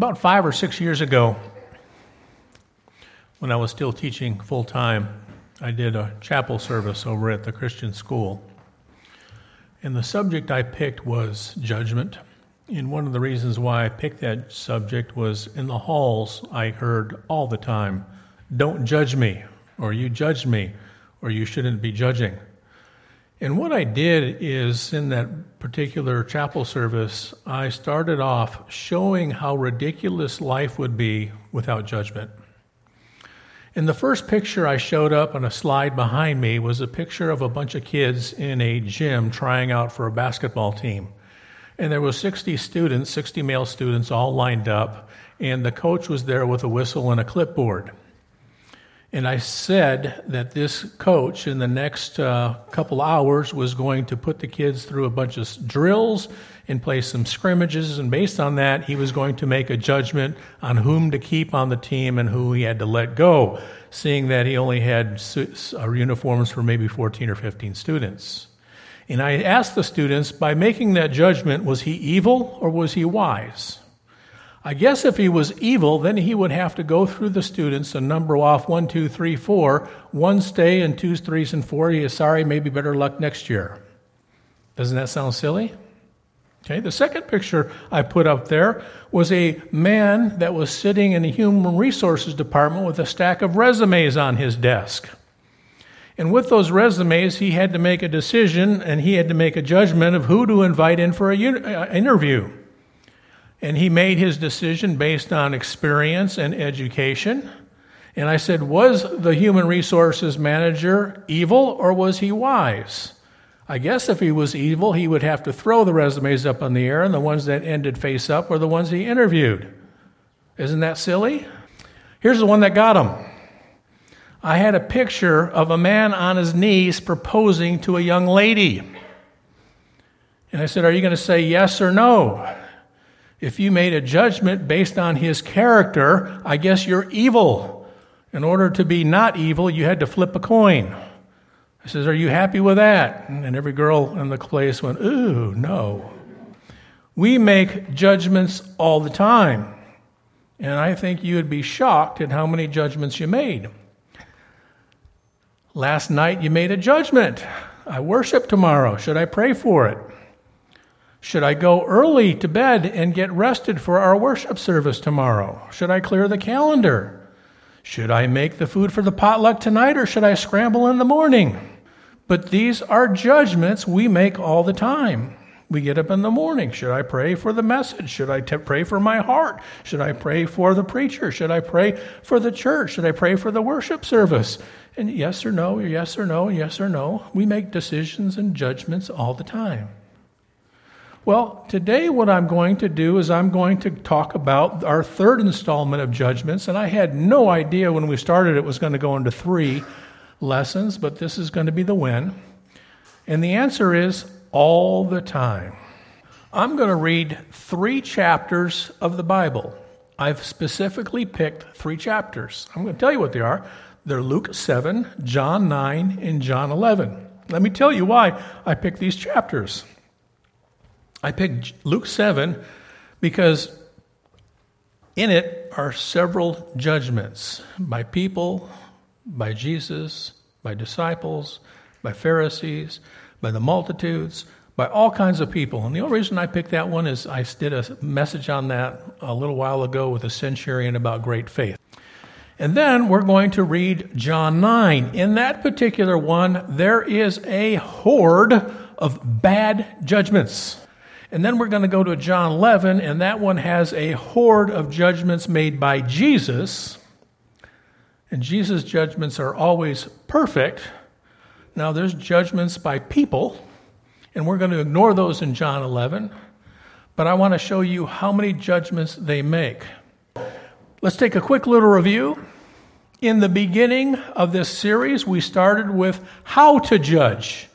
About five or six years ago, when I was still teaching full time, I did a chapel service over at the Christian school. And the subject I picked was judgment. And one of the reasons why I picked that subject was in the halls, I heard all the time, Don't judge me, or you judge me, or you shouldn't be judging. And what I did is, in that particular chapel service, I started off showing how ridiculous life would be without judgment. And the first picture I showed up on a slide behind me was a picture of a bunch of kids in a gym trying out for a basketball team. And there were 60 students, 60 male students all lined up, and the coach was there with a whistle and a clipboard. And I said that this coach in the next uh, couple hours was going to put the kids through a bunch of drills and play some scrimmages. And based on that, he was going to make a judgment on whom to keep on the team and who he had to let go, seeing that he only had uh, uniforms for maybe 14 or 15 students. And I asked the students, by making that judgment, was he evil or was he wise? I guess if he was evil, then he would have to go through the students and number off one, two, three, four. One stay and twos, threes, and four. He is sorry, maybe better luck next year. Doesn't that sound silly? Okay, the second picture I put up there was a man that was sitting in the human resources department with a stack of resumes on his desk. And with those resumes, he had to make a decision and he had to make a judgment of who to invite in for an uh, interview. And he made his decision based on experience and education. And I said, Was the human resources manager evil or was he wise? I guess if he was evil, he would have to throw the resumes up in the air, and the ones that ended face up were the ones he interviewed. Isn't that silly? Here's the one that got him. I had a picture of a man on his knees proposing to a young lady. And I said, Are you going to say yes or no? If you made a judgment based on his character, I guess you're evil. In order to be not evil, you had to flip a coin. I says, Are you happy with that? And every girl in the place went, Ooh, no. We make judgments all the time. And I think you would be shocked at how many judgments you made. Last night you made a judgment. I worship tomorrow. Should I pray for it? Should I go early to bed and get rested for our worship service tomorrow? Should I clear the calendar? Should I make the food for the potluck tonight or should I scramble in the morning? But these are judgments we make all the time. We get up in the morning. Should I pray for the message? Should I t- pray for my heart? Should I pray for the preacher? Should I pray for the church? Should I pray for the worship service? And yes or no, yes or no, yes or no. We make decisions and judgments all the time. Well, today what I'm going to do is I'm going to talk about our third installment of judgments, and I had no idea when we started it was going to go into three lessons, but this is going to be the win. And the answer is all the time. I'm going to read three chapters of the Bible. I've specifically picked three chapters. I'm going to tell you what they are. They're Luke 7, John 9, and John 11. Let me tell you why I picked these chapters. I picked Luke 7 because in it are several judgments by people, by Jesus, by disciples, by Pharisees, by the multitudes, by all kinds of people. And the only reason I picked that one is I did a message on that a little while ago with a centurion about great faith. And then we're going to read John 9. In that particular one, there is a horde of bad judgments. And then we're going to go to John 11, and that one has a horde of judgments made by Jesus. And Jesus' judgments are always perfect. Now, there's judgments by people, and we're going to ignore those in John 11. But I want to show you how many judgments they make. Let's take a quick little review. In the beginning of this series, we started with how to judge.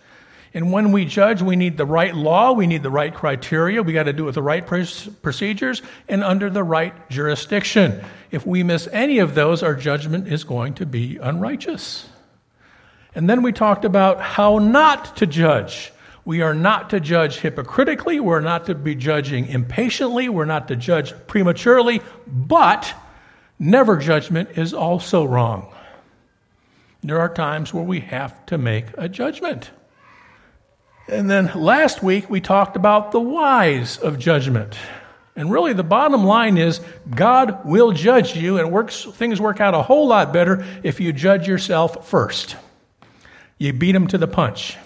And when we judge, we need the right law, we need the right criteria, we got to do it with the right procedures and under the right jurisdiction. If we miss any of those, our judgment is going to be unrighteous. And then we talked about how not to judge. We are not to judge hypocritically. We're not to be judging impatiently. We're not to judge prematurely. But never judgment is also wrong. There are times where we have to make a judgment. And then last week we talked about the whys of judgment. And really, the bottom line is God will judge you, and works, things work out a whole lot better if you judge yourself first. You beat him to the punch.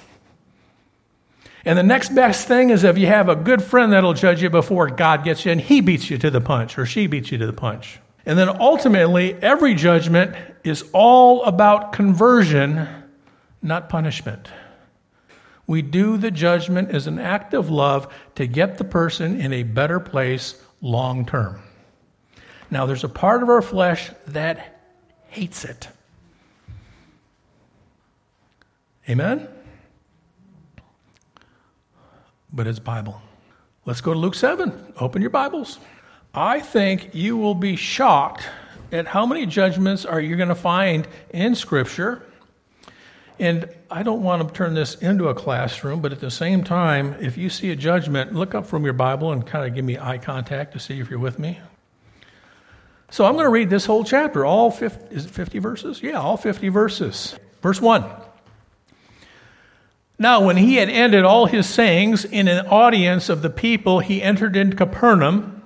And the next best thing is if you have a good friend that'll judge you before God gets you and he beats you to the punch or she beats you to the punch. And then ultimately, every judgment is all about conversion, not punishment. We do the judgment as an act of love to get the person in a better place long term. Now, there's a part of our flesh that hates it. Amen? But it's Bible. Let's go to Luke 7. Open your Bibles. I think you will be shocked at how many judgments are you going to find in Scripture. And I don't want to turn this into a classroom, but at the same time, if you see a judgment, look up from your Bible and kind of give me eye contact to see if you're with me. So I'm going to read this whole chapter, all 50, is it 50 verses? Yeah, all 50 verses. Verse 1. Now, when he had ended all his sayings in an audience of the people, he entered into Capernaum,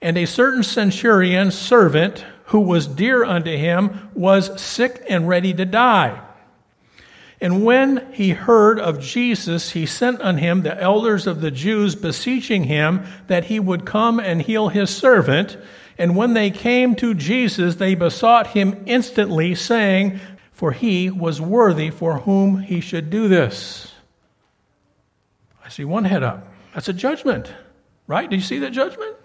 and a certain centurion servant who was dear unto him was sick and ready to die. And when he heard of Jesus, he sent on him the elders of the Jews, beseeching him that he would come and heal his servant. And when they came to Jesus, they besought him instantly, saying, for he was worthy for whom he should do this. I see one head up. That's a judgment, right? Do you see that judgment?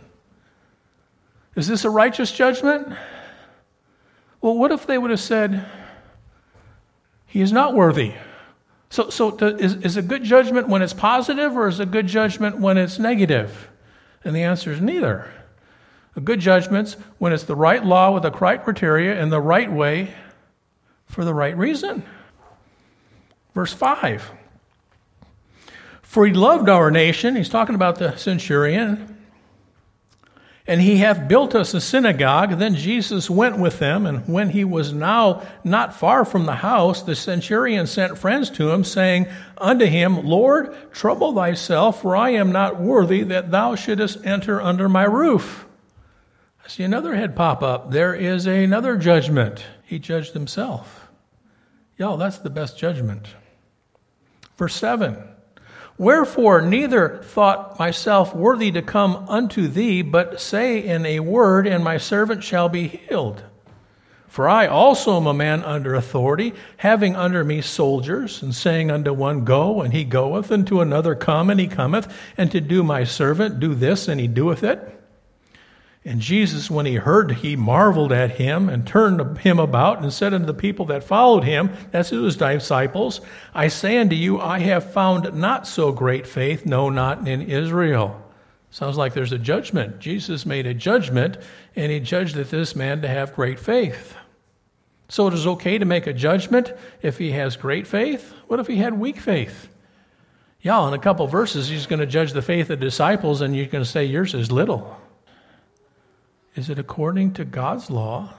Is this a righteous judgment? Well, what if they would have said, he is not worthy? So, so is, is a good judgment when it's positive or is a good judgment when it's negative? And the answer is neither. A good judgment's when it's the right law with the right criteria and the right way for the right reason. Verse 5 For he loved our nation, he's talking about the centurion, and he hath built us a synagogue. Then Jesus went with them, and when he was now not far from the house, the centurion sent friends to him, saying unto him, Lord, trouble thyself, for I am not worthy that thou shouldest enter under my roof. I see another head pop up. There is another judgment. He judged himself. Y'all, that's the best judgment. Verse 7 Wherefore neither thought myself worthy to come unto thee, but say in a word, and my servant shall be healed. For I also am a man under authority, having under me soldiers, and saying unto one, Go, and he goeth, and to another, Come, and he cometh, and to do my servant, do this, and he doeth it. And Jesus, when he heard, he marveled at him and turned him about and said unto the people that followed him, that's his disciples, I say unto you, I have found not so great faith, no, not in Israel. Sounds like there's a judgment. Jesus made a judgment, and he judged that this man to have great faith. So it is okay to make a judgment if he has great faith. What if he had weak faith? Yeah, in a couple verses, he's going to judge the faith of the disciples, and you're going to say yours is little. Is it according to God's law?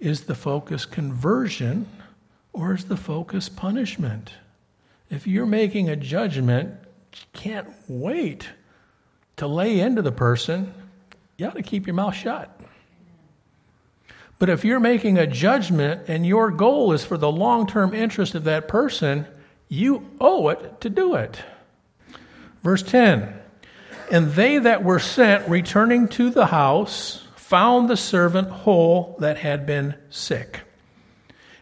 Is the focus conversion or is the focus punishment? If you're making a judgment, can't wait to lay into the person, you ought to keep your mouth shut. But if you're making a judgment and your goal is for the long term interest of that person, you owe it to do it. Verse 10 and they that were sent, returning to the house, found the servant whole that had been sick.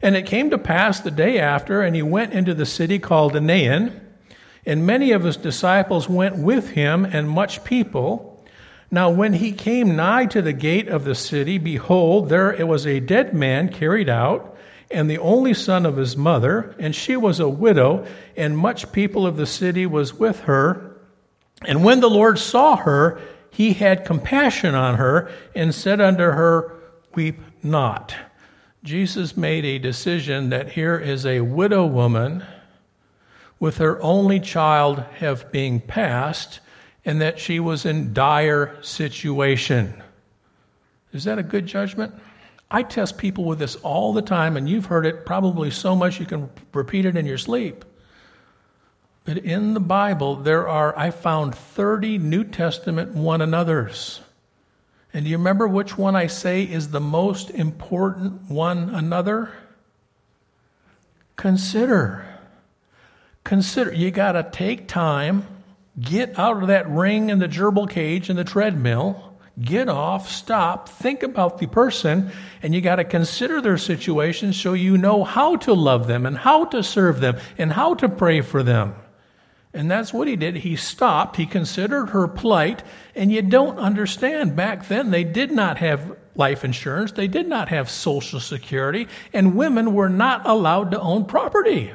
And it came to pass the day after, and he went into the city called Nain, and many of his disciples went with him, and much people. Now, when he came nigh to the gate of the city, behold, there it was a dead man carried out, and the only son of his mother, and she was a widow, and much people of the city was with her. And when the Lord saw her, he had compassion on her and said unto her, Weep not. Jesus made a decision that here is a widow woman with her only child have being passed, and that she was in dire situation. Is that a good judgment? I test people with this all the time, and you've heard it probably so much you can repeat it in your sleep. But in the Bible, there are, I found 30 New Testament one another's. And do you remember which one I say is the most important one another? Consider. Consider. You got to take time, get out of that ring and the gerbil cage and the treadmill, get off, stop, think about the person, and you got to consider their situation so you know how to love them and how to serve them and how to pray for them. And that's what he did. He stopped, he considered her plight, and you don't understand. Back then, they did not have life insurance, they did not have Social Security, and women were not allowed to own property.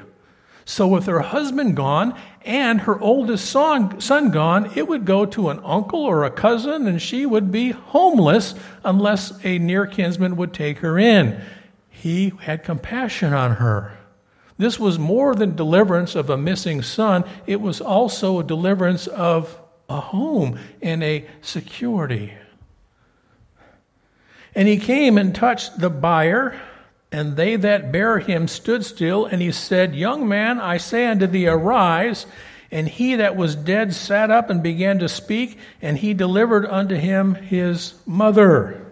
So, with her husband gone and her oldest son, son gone, it would go to an uncle or a cousin, and she would be homeless unless a near kinsman would take her in. He had compassion on her. This was more than deliverance of a missing son, it was also a deliverance of a home and a security. And he came and touched the buyer, and they that bare him stood still, and he said, Young man, I say unto thee, arise. And he that was dead sat up and began to speak, and he delivered unto him his mother.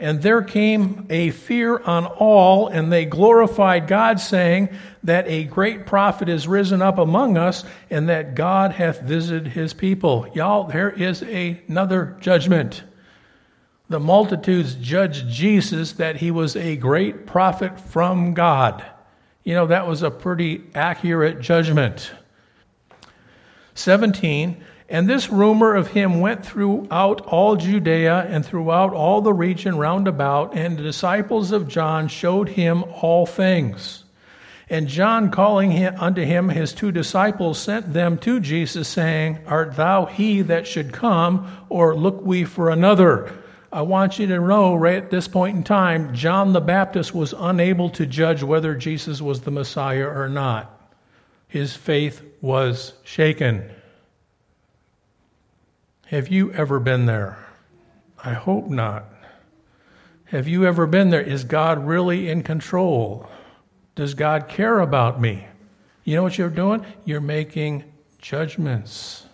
And there came a fear on all, and they glorified God, saying that a great prophet is risen up among us, and that God hath visited his people. Y'all, there is another judgment. The multitudes judged Jesus that he was a great prophet from God. You know, that was a pretty accurate judgment. 17 and this rumor of him went throughout all Judea and throughout all the region round about, and the disciples of John showed him all things. And John, calling him, unto him his two disciples, sent them to Jesus, saying, Art thou he that should come, or look we for another? I want you to know right at this point in time, John the Baptist was unable to judge whether Jesus was the Messiah or not. His faith was shaken. Have you ever been there? I hope not. Have you ever been there? Is God really in control? Does God care about me? You know what you're doing? You're making judgments.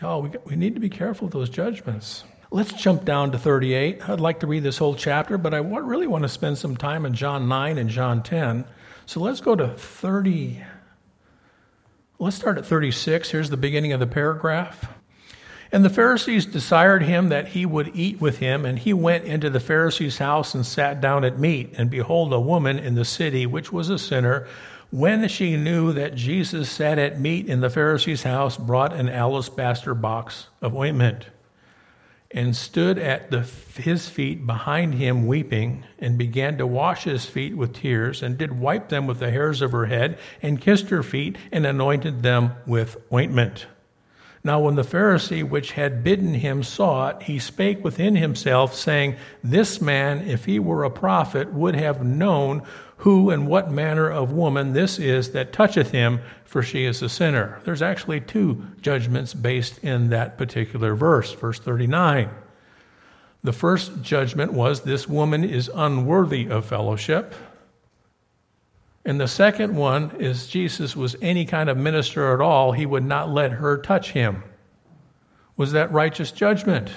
Y'all, we, we need to be careful of those judgments. Let's jump down to 38. I'd like to read this whole chapter, but I really want to spend some time in John 9 and John 10. So let's go to 30. Let's start at 36. Here's the beginning of the paragraph. And the Pharisees desired him that he would eat with him, and he went into the Pharisee's house and sat down at meat. And behold, a woman in the city, which was a sinner, when she knew that Jesus sat at meat in the Pharisee's house, brought an alabaster box of ointment, and stood at the, his feet behind him, weeping, and began to wash his feet with tears, and did wipe them with the hairs of her head, and kissed her feet, and anointed them with ointment. Now, when the Pharisee which had bidden him saw it, he spake within himself, saying, This man, if he were a prophet, would have known who and what manner of woman this is that toucheth him, for she is a sinner. There's actually two judgments based in that particular verse, verse 39. The first judgment was, This woman is unworthy of fellowship. And the second one is Jesus was any kind of minister at all, he would not let her touch him. Was that righteous judgment?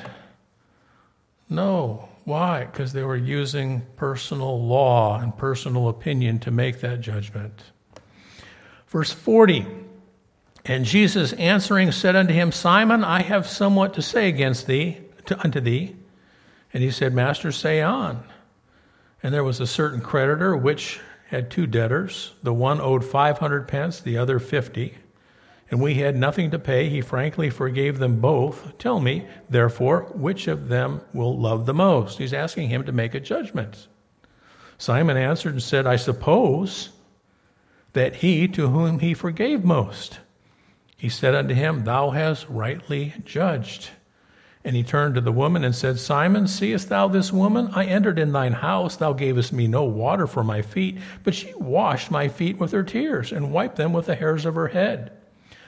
No. Why? Because they were using personal law and personal opinion to make that judgment. Verse 40 And Jesus answering said unto him, Simon, I have somewhat to say against thee, to, unto thee. And he said, Master, say on. And there was a certain creditor which had two debtors. The one owed 500 pence, the other 50. And we had nothing to pay. He frankly forgave them both. Tell me, therefore, which of them will love the most? He's asking him to make a judgment. Simon answered and said, I suppose that he to whom he forgave most. He said unto him, Thou hast rightly judged. And he turned to the woman and said, Simon, seest thou this woman? I entered in thine house. Thou gavest me no water for my feet, but she washed my feet with her tears and wiped them with the hairs of her head.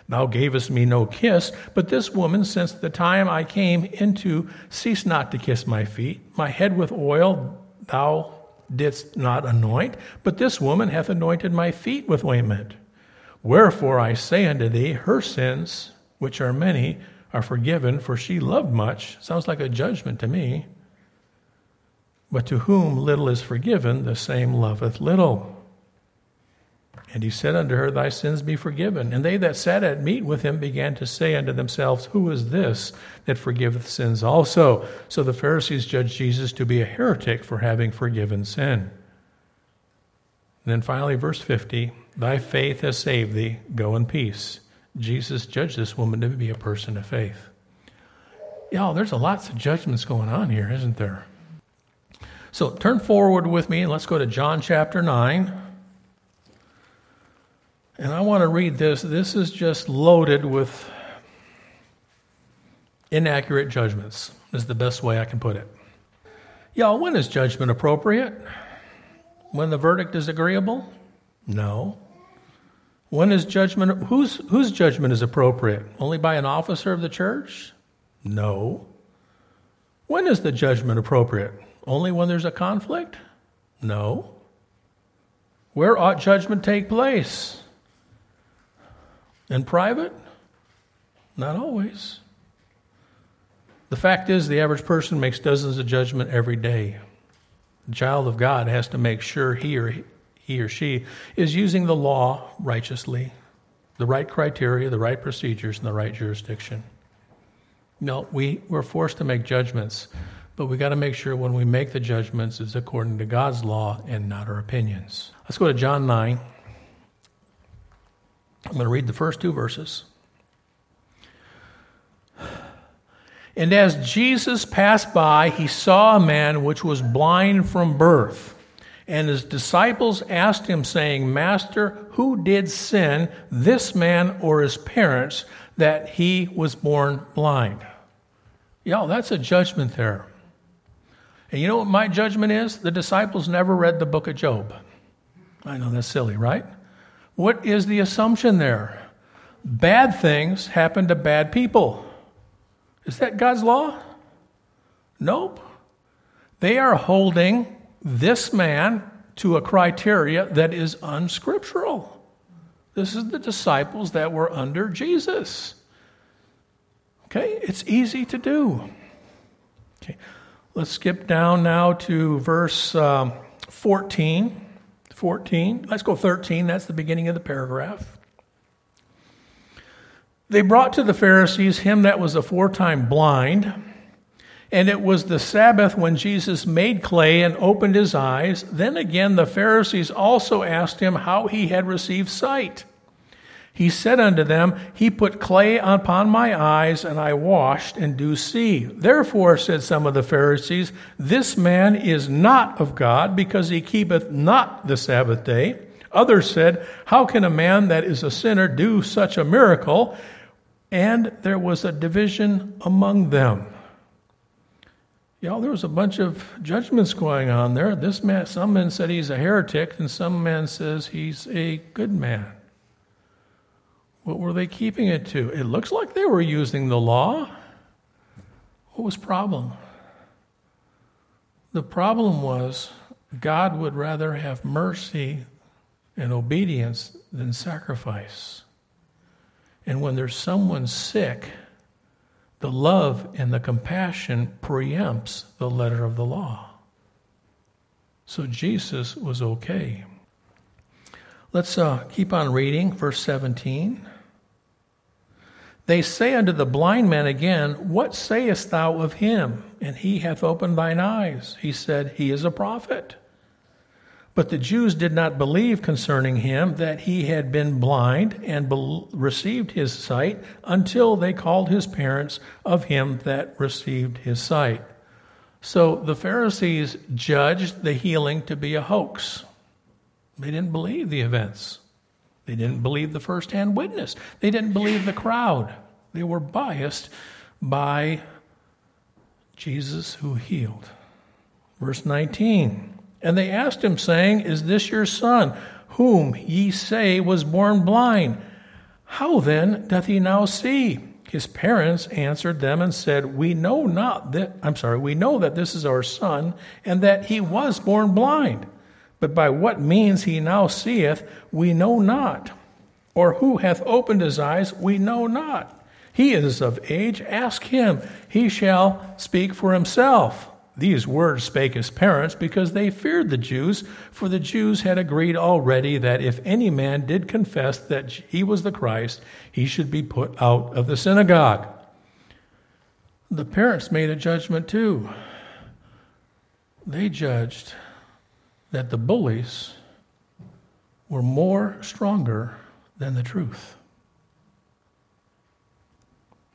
Thou gavest me no kiss, but this woman, since the time I came into, ceased not to kiss my feet. My head with oil thou didst not anoint, but this woman hath anointed my feet with ointment. Wherefore I say unto thee, her sins, which are many, are forgiven, for she loved much. Sounds like a judgment to me. But to whom little is forgiven, the same loveth little. And he said unto her, Thy sins be forgiven. And they that sat at meat with him began to say unto themselves, Who is this that forgiveth sins also? So the Pharisees judged Jesus to be a heretic for having forgiven sin. And then finally, verse 50 Thy faith has saved thee. Go in peace. Jesus judged this woman to be a person of faith. Y'all, there's a lots of judgments going on here, isn't there? So turn forward with me and let's go to John chapter 9. And I want to read this. This is just loaded with inaccurate judgments, is the best way I can put it. Y'all, when is judgment appropriate? When the verdict is agreeable? No. When is judgment, whose, whose judgment is appropriate? Only by an officer of the church? No. When is the judgment appropriate? Only when there's a conflict? No. Where ought judgment take place? In private? Not always. The fact is, the average person makes dozens of judgments every day. The child of God has to make sure he or he or she is using the law righteously, the right criteria, the right procedures, and the right jurisdiction. No, we, we're forced to make judgments, but we got to make sure when we make the judgments it's according to God's law and not our opinions. Let's go to John 9. I'm going to read the first two verses. And as Jesus passed by, he saw a man which was blind from birth. And his disciples asked him, saying, Master, who did sin, this man or his parents, that he was born blind? Y'all, that's a judgment there. And you know what my judgment is? The disciples never read the book of Job. I know that's silly, right? What is the assumption there? Bad things happen to bad people. Is that God's law? Nope. They are holding this man to a criteria that is unscriptural. This is the disciples that were under Jesus. Okay, it's easy to do. Okay, let's skip down now to verse um, 14. 14. Let's go 13. That's the beginning of the paragraph. They brought to the Pharisees him that was aforetime blind and it was the Sabbath when Jesus made clay and opened his eyes. Then again, the Pharisees also asked him how he had received sight. He said unto them, He put clay upon my eyes, and I washed, and do see. Therefore, said some of the Pharisees, This man is not of God, because he keepeth not the Sabbath day. Others said, How can a man that is a sinner do such a miracle? And there was a division among them. Y'all, there was a bunch of judgments going on there. This man, some men said he's a heretic, and some man says he's a good man. What were they keeping it to? It looks like they were using the law. What was problem? The problem was God would rather have mercy and obedience than sacrifice. And when there's someone sick, the love and the compassion preempts the letter of the law. So Jesus was okay. Let's uh, keep on reading, verse 17. They say unto the blind man again, What sayest thou of him? And he hath opened thine eyes. He said, He is a prophet. But the Jews did not believe concerning him that he had been blind and be- received his sight until they called his parents of him that received his sight. So the Pharisees judged the healing to be a hoax. They didn't believe the events. They didn't believe the firsthand witness. They didn't believe the crowd. They were biased by Jesus who healed. Verse 19. And they asked him, saying, Is this your son, whom ye say was born blind? How then doth he now see? His parents answered them and said, We know not that, I'm sorry, we know that this is our son, and that he was born blind. But by what means he now seeth, we know not. Or who hath opened his eyes, we know not. He is of age, ask him. He shall speak for himself. These words spake his parents because they feared the Jews, for the Jews had agreed already that if any man did confess that he was the Christ, he should be put out of the synagogue. The parents made a judgment too. They judged that the bullies were more stronger than the truth.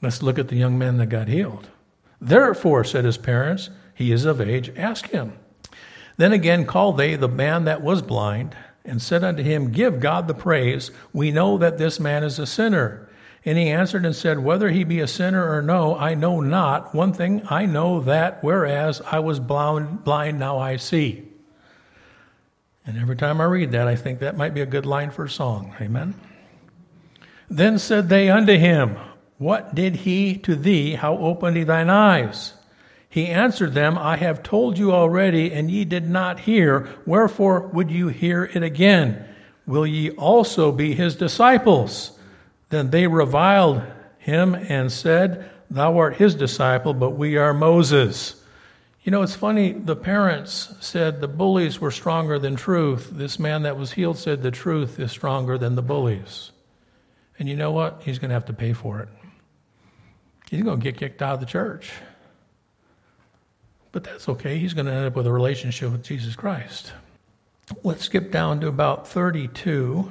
Let's look at the young man that got healed. Therefore, said his parents, he is of age, ask him. Then again called they the man that was blind, and said unto him, Give God the praise. We know that this man is a sinner. And he answered and said, Whether he be a sinner or no, I know not. One thing I know that, whereas I was blind, blind now I see. And every time I read that, I think that might be a good line for a song. Amen. Then said they unto him, What did he to thee? How opened he thine eyes? He answered them, I have told you already, and ye did not hear. Wherefore would you hear it again? Will ye also be his disciples? Then they reviled him and said, Thou art his disciple, but we are Moses. You know, it's funny, the parents said the bullies were stronger than truth. This man that was healed said the truth is stronger than the bullies. And you know what? He's going to have to pay for it. He's going to get kicked out of the church. But that's okay. He's going to end up with a relationship with Jesus Christ. Let's skip down to about 32.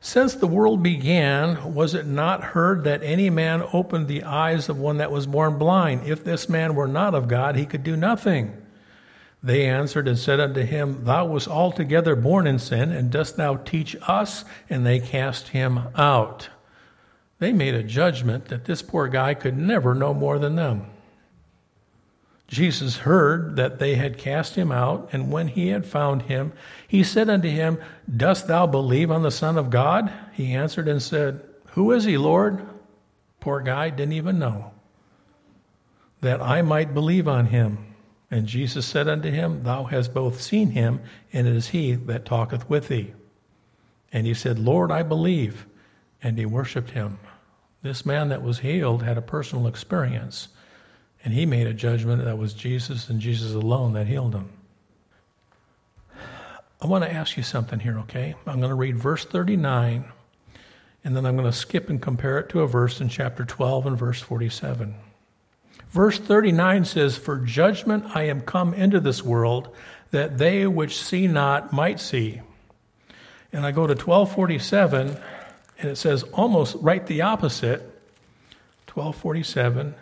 Since the world began, was it not heard that any man opened the eyes of one that was born blind? If this man were not of God, he could do nothing. They answered and said unto him, Thou wast altogether born in sin, and dost thou teach us? And they cast him out. They made a judgment that this poor guy could never know more than them. Jesus heard that they had cast him out, and when he had found him, he said unto him, Dost thou believe on the Son of God? He answered and said, Who is he, Lord? Poor guy didn't even know. That I might believe on him. And Jesus said unto him, Thou hast both seen him, and it is he that talketh with thee. And he said, Lord, I believe. And he worshiped him. This man that was healed had a personal experience and he made a judgment that was Jesus and Jesus alone that healed him. I want to ask you something here, okay? I'm going to read verse 39, and then I'm going to skip and compare it to a verse in chapter 12 and verse 47. Verse 39 says, For judgment I am come into this world, that they which see not might see. And I go to 1247, and it says almost right the opposite. 1247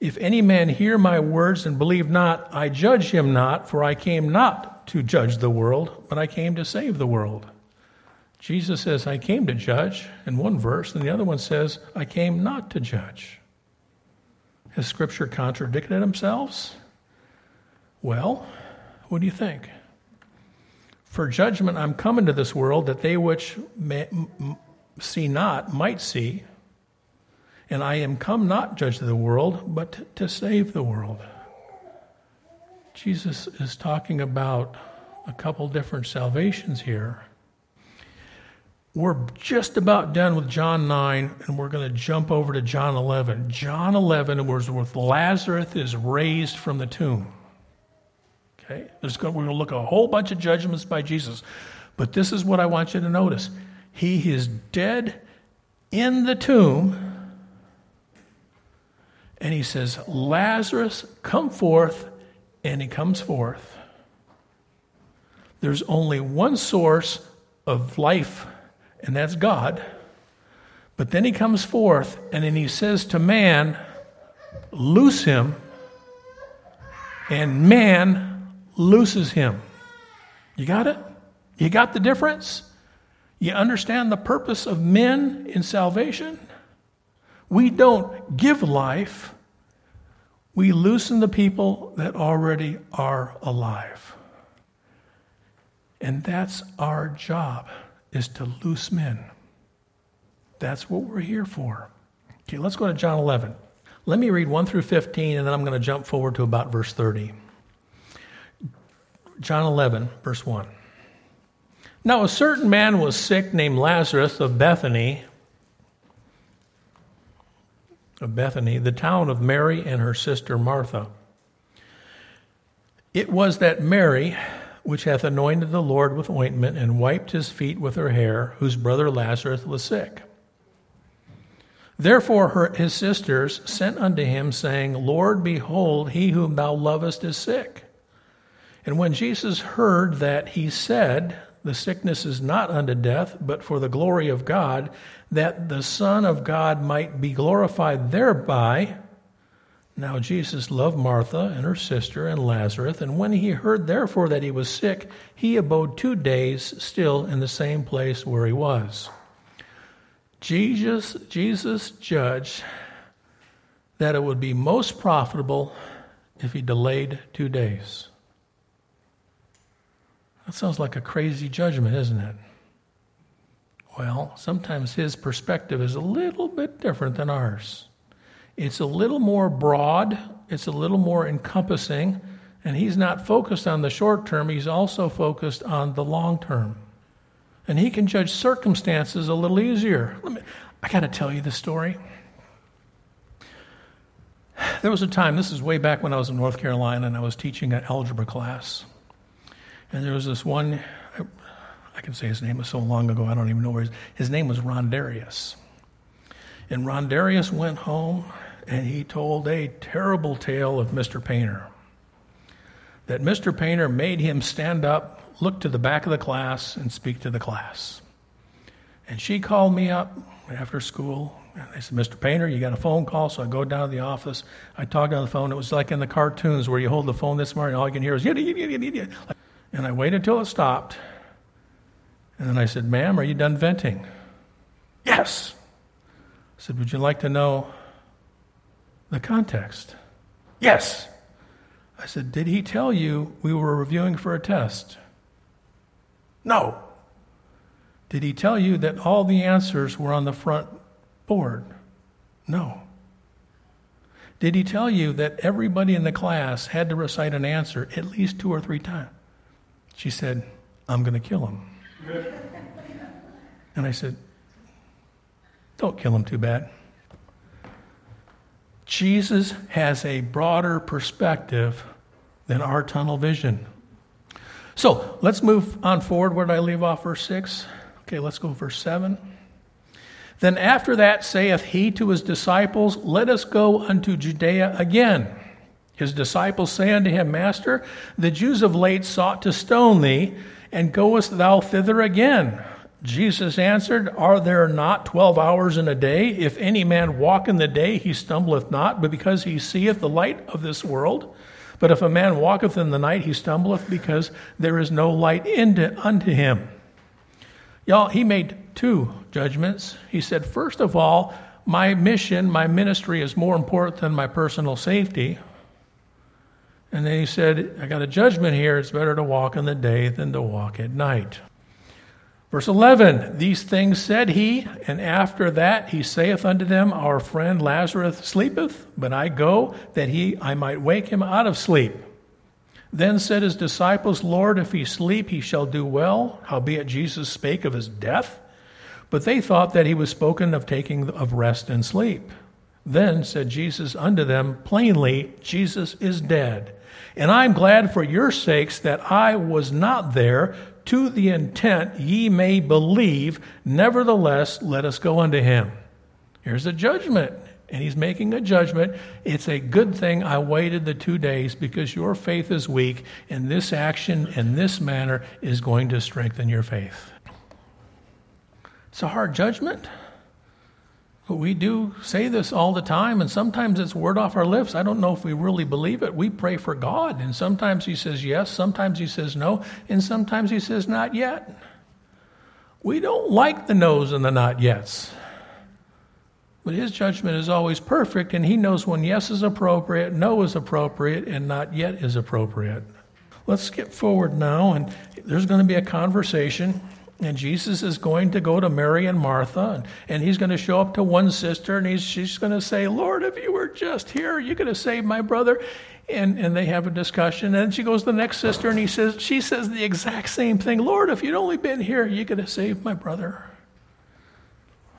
if any man hear my words and believe not, I judge him not, for I came not to judge the world, but I came to save the world. Jesus says, I came to judge in one verse, and the other one says, I came not to judge. Has Scripture contradicted themselves? Well, what do you think? For judgment I'm come into this world that they which may, see not might see, and I am come not judge the world, but to save the world. Jesus is talking about a couple different salvations here. We're just about done with John 9, and we're going to jump over to John 11. John 11 was where Lazarus is raised from the tomb. Okay? There's going, we're going to look at a whole bunch of judgments by Jesus. But this is what I want you to notice He is dead in the tomb and he says, Lazarus, come forth, and he comes forth. There's only one source of life, and that's God. But then he comes forth, and then he says to man, Loose him, and man looses him. You got it? You got the difference? You understand the purpose of men in salvation? We don't give life, We loosen the people that already are alive. And that's our job, is to loose men. That's what we're here for. Okay, let's go to John 11. Let me read 1 through 15, and then I'm going to jump forward to about verse 30. John 11, verse 1. Now, a certain man was sick named Lazarus of Bethany, of Bethany, the town of Mary and her sister Martha. It was that Mary, which hath anointed the Lord with ointment and wiped his feet with her hair, whose brother Lazarus was sick. Therefore her, his sisters sent unto him, saying, Lord, behold, he whom thou lovest is sick. And when Jesus heard that, he said, The sickness is not unto death, but for the glory of God, that the Son of God might be glorified thereby. Now Jesus loved Martha and her sister and Lazarus, and when he heard therefore that he was sick, he abode two days still in the same place where he was. Jesus, Jesus judged that it would be most profitable if he delayed two days. That sounds like a crazy judgment, isn't it? Well, sometimes his perspective is a little bit different than ours. It's a little more broad, it's a little more encompassing, and he's not focused on the short term, he's also focused on the long term and he can judge circumstances a little easier. Me, I got to tell you the story. There was a time, this is way back when I was in North Carolina, and I was teaching an algebra class. And there was this one, I, I can say his name was so long ago, I don't even know where his, his name was Ron Darius. And Ron Darius went home and he told a terrible tale of Mr. Painter. That Mr. Painter made him stand up look to the back of the class and speak to the class. And she called me up after school. And they said, Mr. Painter, you got a phone call. So I go down to the office. I talk on the phone. It was like in the cartoons where you hold the phone this morning, all you can hear is, yada, yada, yada, yada. And I waited until it stopped. And then I said, Ma'am, are you done venting? Yes. I said, Would you like to know the context? Yes. I said, Did he tell you we were reviewing for a test? No. Did he tell you that all the answers were on the front board? No. Did he tell you that everybody in the class had to recite an answer at least two or three times? She said, I'm going to kill him. and I said, Don't kill him too bad. Jesus has a broader perspective than our tunnel vision. So let's move on forward. Where did I leave off? Verse 6. Okay, let's go verse 7. Then after that saith he to his disciples, Let us go unto Judea again. His disciples say unto him, Master, the Jews of late sought to stone thee, and goest thou thither again? Jesus answered, Are there not twelve hours in a day? If any man walk in the day, he stumbleth not, but because he seeth the light of this world. But if a man walketh in the night, he stumbleth because there is no light into, unto him. Y'all, he made two judgments. He said, first of all, my mission, my ministry is more important than my personal safety. And then he said, I got a judgment here. It's better to walk in the day than to walk at night. Verse 11 These things said he, and after that he saith unto them, Our friend Lazarus sleepeth, but I go that he I might wake him out of sleep. Then said his disciples, Lord, if he sleep, he shall do well. Howbeit Jesus spake of his death. But they thought that he was spoken of taking of rest and sleep. Then said Jesus unto them plainly, Jesus is dead. And I'm glad for your sakes that I was not there to the intent ye may believe. Nevertheless, let us go unto him. Here's a judgment. And he's making a judgment. It's a good thing I waited the two days because your faith is weak, and this action in this manner is going to strengthen your faith. It's a hard judgment. We do say this all the time, and sometimes it's word off our lips. I don't know if we really believe it. We pray for God, and sometimes He says yes, sometimes He says no, and sometimes He says not yet. We don't like the no's and the not yets. But his judgment is always perfect, and he knows when yes is appropriate, no is appropriate, and not yet is appropriate. Let's skip forward now, and there's going to be a conversation. And Jesus is going to go to Mary and Martha, and, and he's going to show up to one sister, and he's, she's going to say, Lord, if you were just here, you could have saved my brother. And, and they have a discussion. And she goes to the next sister, and he says, she says the exact same thing. Lord, if you'd only been here, you could have saved my brother.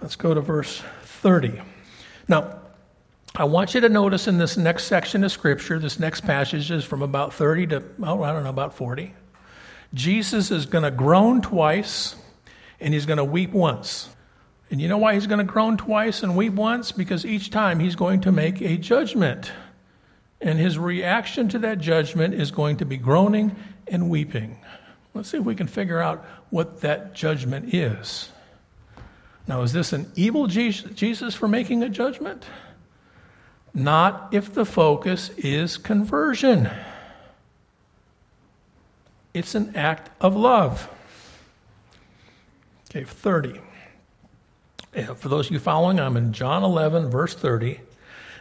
Let's go to verse 30. Now, I want you to notice in this next section of Scripture, this next passage is from about 30 to, oh, I don't know, about 40. Jesus is going to groan twice and he's going to weep once. And you know why he's going to groan twice and weep once? Because each time he's going to make a judgment. And his reaction to that judgment is going to be groaning and weeping. Let's see if we can figure out what that judgment is. Now, is this an evil Jesus for making a judgment? Not if the focus is conversion. It's an act of love. Okay, 30. For those of you following, I'm in John 11, verse 30.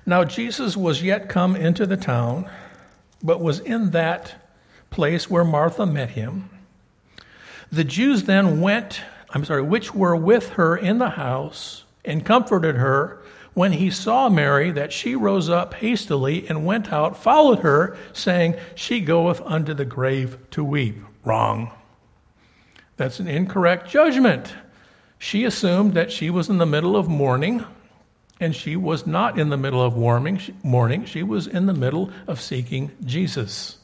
Now Jesus was yet come into the town, but was in that place where Martha met him. The Jews then went, I'm sorry, which were with her in the house, and comforted her when he saw Mary, that she rose up hastily and went out, followed her, saying, She goeth unto the grave to weep. Wrong. That's an incorrect judgment. She assumed that she was in the middle of mourning, and she was not in the middle of mourning. She was in the middle of seeking Jesus.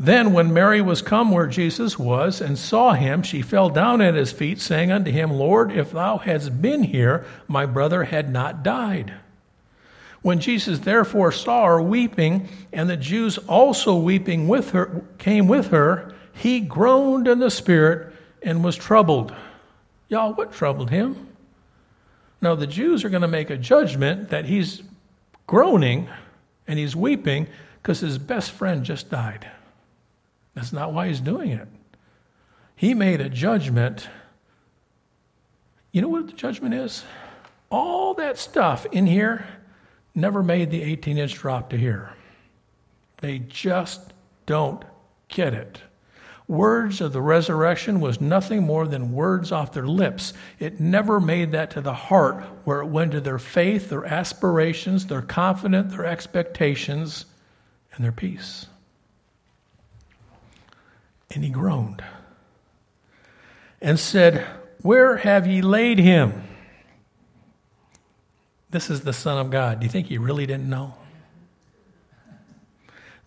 Then, when Mary was come where Jesus was and saw him, she fell down at his feet, saying unto him, Lord, if thou hadst been here, my brother had not died. When Jesus therefore saw her weeping, and the Jews also weeping with her, came with her, he groaned in the spirit and was troubled. Y'all, what troubled him? Now, the Jews are going to make a judgment that he's groaning and he's weeping because his best friend just died. That's not why he's doing it. He made a judgment. You know what the judgment is? All that stuff in here never made the 18 inch drop to here. They just don't get it. Words of the resurrection was nothing more than words off their lips. It never made that to the heart where it went to their faith, their aspirations, their confidence, their expectations, and their peace and he groaned and said, Where have ye laid him? This is the Son of God. Do you think he really didn't know?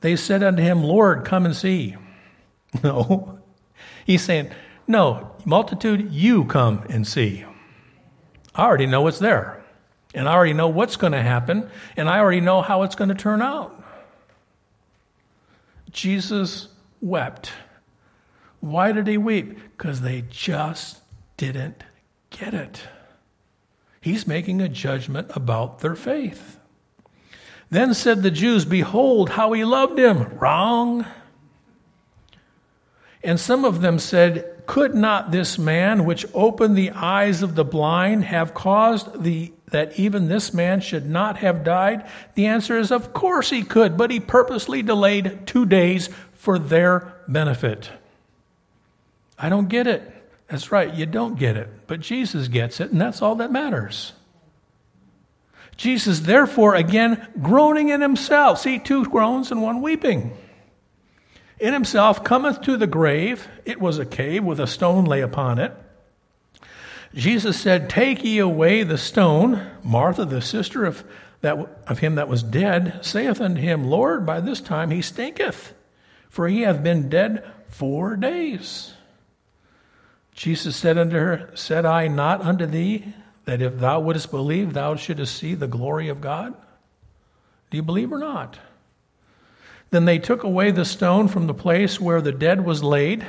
They said unto him, Lord, come and see. No. He's saying, No, multitude, you come and see. I already know what's there. And I already know what's going to happen. And I already know how it's going to turn out. Jesus wept. Why did he weep? Because they just didn't get it. He's making a judgment about their faith. Then said the Jews, Behold, how he loved him. Wrong. And some of them said, Could not this man, which opened the eyes of the blind, have caused the, that even this man should not have died? The answer is, Of course he could, but he purposely delayed two days for their benefit. I don't get it. That's right, you don't get it. But Jesus gets it, and that's all that matters. Jesus, therefore, again, groaning in himself. See, two groans and one weeping. In himself cometh to the grave. It was a cave with a stone lay upon it. Jesus said, Take ye away the stone. Martha, the sister of, that, of him that was dead, saith unto him, Lord, by this time he stinketh, for he hath been dead four days. Jesus said unto her, Said I not unto thee that if thou wouldst believe, thou shouldst see the glory of God? Do you believe or not? Then they took away the stone from the place where the dead was laid,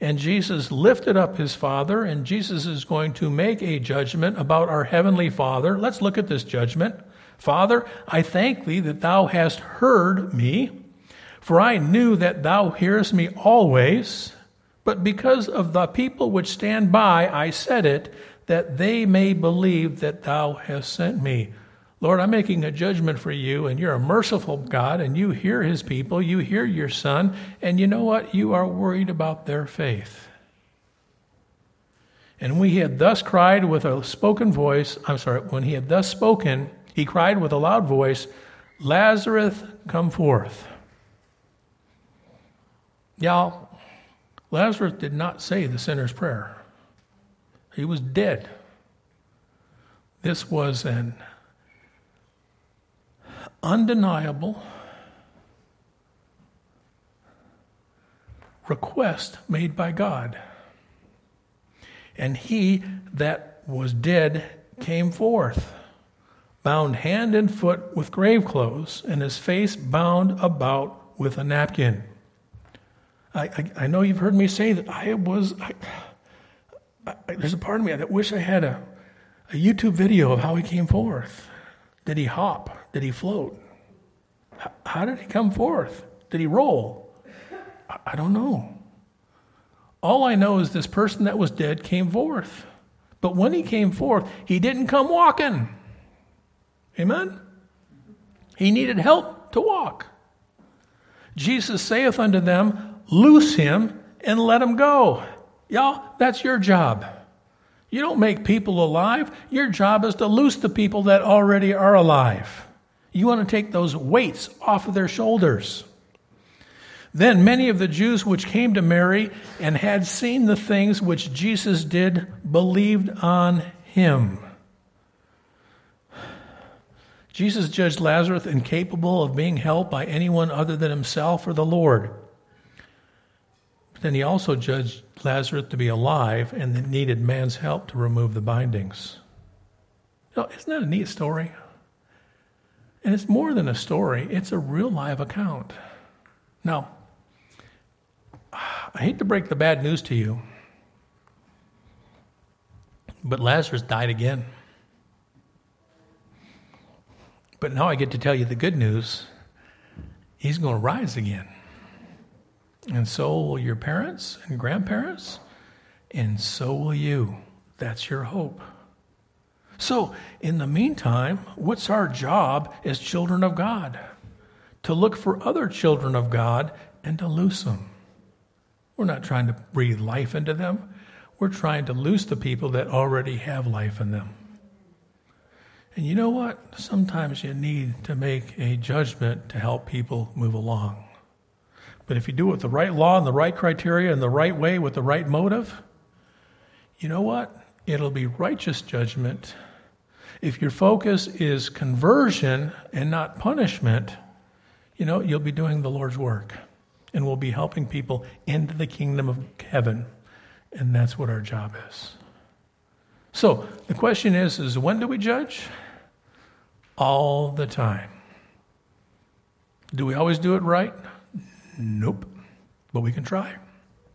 and Jesus lifted up his Father, and Jesus is going to make a judgment about our Heavenly Father. Let's look at this judgment. Father, I thank thee that thou hast heard me, for I knew that thou hearest me always. But because of the people which stand by, I said it, that they may believe that thou hast sent me. Lord, I'm making a judgment for you, and you're a merciful God, and you hear his people, you hear your son, and you know what? You are worried about their faith. And he had thus cried with a spoken voice, I'm sorry, when he had thus spoken, he cried with a loud voice, Lazarus, come forth. Y'all, Lazarus did not say the sinner's prayer. He was dead. This was an undeniable request made by God. And he that was dead came forth, bound hand and foot with grave clothes, and his face bound about with a napkin. I, I, I know you've heard me say that I was. I, there's a part of me that wish I had a, a YouTube video of how he came forth. Did he hop? Did he float? H- how did he come forth? Did he roll? I, I don't know. All I know is this person that was dead came forth. But when he came forth, he didn't come walking. Amen? He needed help to walk. Jesus saith unto them, Loose him and let him go. Y'all, that's your job. You don't make people alive. Your job is to loose the people that already are alive. You want to take those weights off of their shoulders. Then many of the Jews which came to Mary and had seen the things which Jesus did believed on him. Jesus judged Lazarus incapable of being helped by anyone other than himself or the Lord. But then he also judged Lazarus to be alive and needed man's help to remove the bindings. You isn't that a neat story? And it's more than a story, it's a real live account. Now, I hate to break the bad news to you, but Lazarus died again. But now I get to tell you the good news. He's going to rise again. And so will your parents and grandparents, and so will you. That's your hope. So, in the meantime, what's our job as children of God? To look for other children of God and to loose them. We're not trying to breathe life into them, we're trying to loose the people that already have life in them. And you know what? Sometimes you need to make a judgment to help people move along. But if you do it with the right law and the right criteria and the right way with the right motive, you know what? It'll be righteous judgment. If your focus is conversion and not punishment, you know, you'll be doing the Lord's work and we'll be helping people into the kingdom of heaven. And that's what our job is. So the question is, is when do we judge? All the time. Do we always do it right? Nope. But we can try.